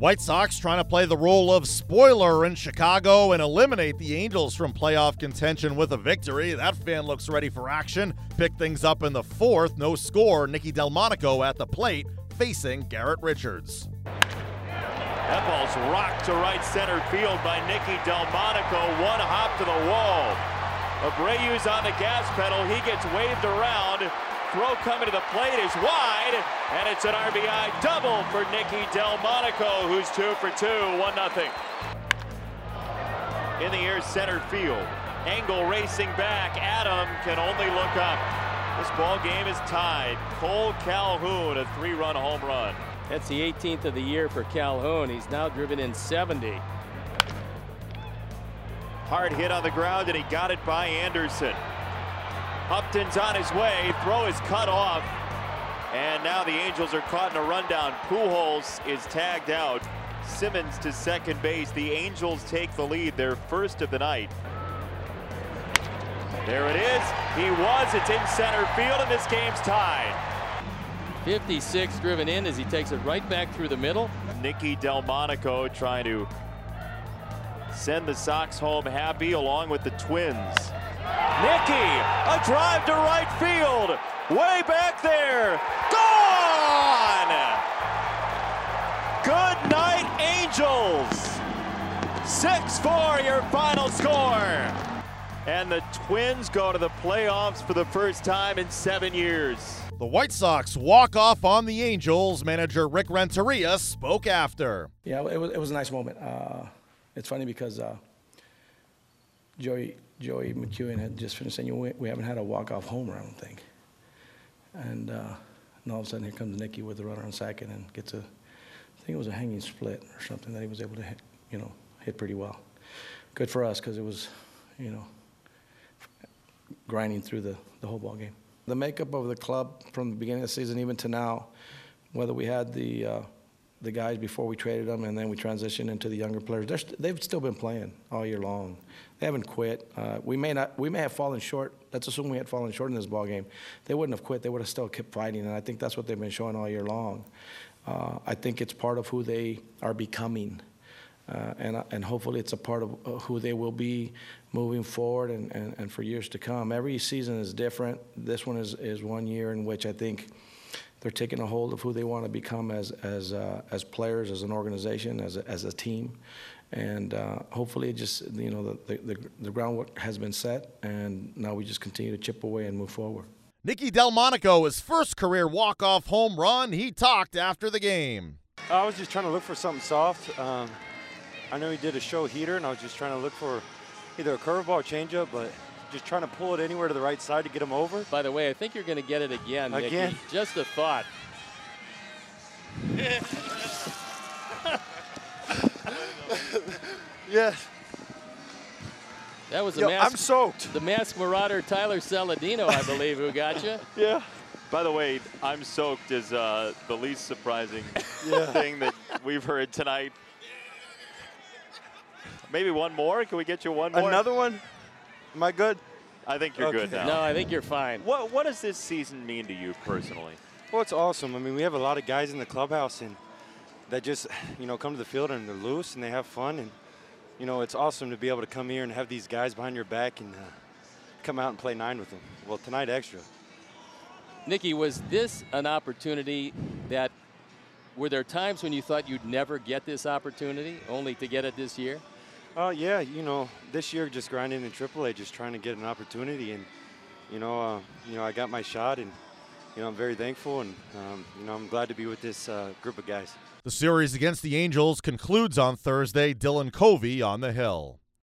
White Sox trying to play the role of spoiler in Chicago and eliminate the Angels from playoff contention with a victory. That fan looks ready for action. Pick things up in the fourth. No score. Nicky Delmonico at the plate facing Garrett Richards. That ball's rocked to right center field by Nicky Delmonico. One hop to the wall. Abreu's on the gas pedal. He gets waved around. Throw coming to the plate is wide, and it's an RBI double for Nicky Delmonico, who's two for two, one nothing. In the air, center field. Engel racing back. Adam can only look up. This ball game is tied. Cole Calhoun, a three-run home run. That's the 18th of the year for Calhoun. He's now driven in 70. Hard hit on the ground, and he got it by Anderson. Upton's on his way. Throw is cut off. And now the Angels are caught in a rundown. Pujols is tagged out. Simmons to second base. The Angels take the lead, their first of the night. There it is. He was. It's in center field, and this game's tied. 56 driven in as he takes it right back through the middle. Nicky Delmonico trying to send the Sox home happy along with the Twins. Nicky, a drive to right field. Way back there. Gone! Good night, Angels. 6-4 your final score. And the Twins go to the playoffs for the first time in seven years. The White Sox walk off on the Angels. Manager Rick Renteria spoke after. Yeah, it was, it was a nice moment. Uh, it's funny because uh, Joey Joey McEwing had just finished saying, we, haven't had a walk-off homer, I don't think. And, uh, and all of a sudden, here comes Nicky with the runner on second and gets a, I think it was a hanging split or something that he was able to hit, you know, hit pretty well. Good for us because it was, you know, grinding through the, the whole ball game. The makeup of the club from the beginning of the season even to now, whether we had the uh, the guys before we traded them, and then we transitioned into the younger players. St- they've still been playing all year long. They haven't quit. Uh, we may not. We may have fallen short. Let's assume we had fallen short in this ball game. They wouldn't have quit. They would have still kept fighting, and I think that's what they've been showing all year long. Uh, I think it's part of who they are becoming. Uh, and, and hopefully it's a part of who they will be moving forward and, and, and for years to come. Every season is different. This one is, is one year in which I think they're taking a hold of who they want to become as as uh, as players, as an organization, as a, as a team, and uh, hopefully, it just you know the, the the groundwork has been set, and now we just continue to chip away and move forward. Nicky Delmonico, his first career walk-off home run. He talked after the game. I was just trying to look for something soft. Um, I know he did a show heater, and I was just trying to look for either a curveball or changeup, but just trying to pull it anywhere to the right side to get him over. By the way, I think you're going to get it again. Again? Nicky. Just a thought. yes. That was the Yo, mask. I'm soaked. The mask marauder Tyler Saladino, I believe, who got you. Yeah. By the way, I'm soaked is uh, the least surprising Yeah. thing that we've heard tonight. Maybe one more? Can we get you one more? Another one? Am I good? I think you're good now. No, I think you're fine. What What does this season mean to you personally? Well, it's awesome. I mean, we have a lot of guys in the clubhouse and that just, you know, come to the field and they're loose and they have fun. And, you know, it's awesome to be able to come here and have these guys behind your back and uh, come out and play nine with them. Well, tonight extra. Nicky, was this an opportunity that were there times when you thought you'd never get this opportunity, only to get it this year? Uh, yeah, you know, this year just grinding in AAA, just trying to get an opportunity, and you know, uh, you know, I got my shot, and you know, I'm very thankful, and um, you know, I'm glad to be with this uh, group of guys. The series against the Angels concludes on Thursday. Dylan Covey on the hill.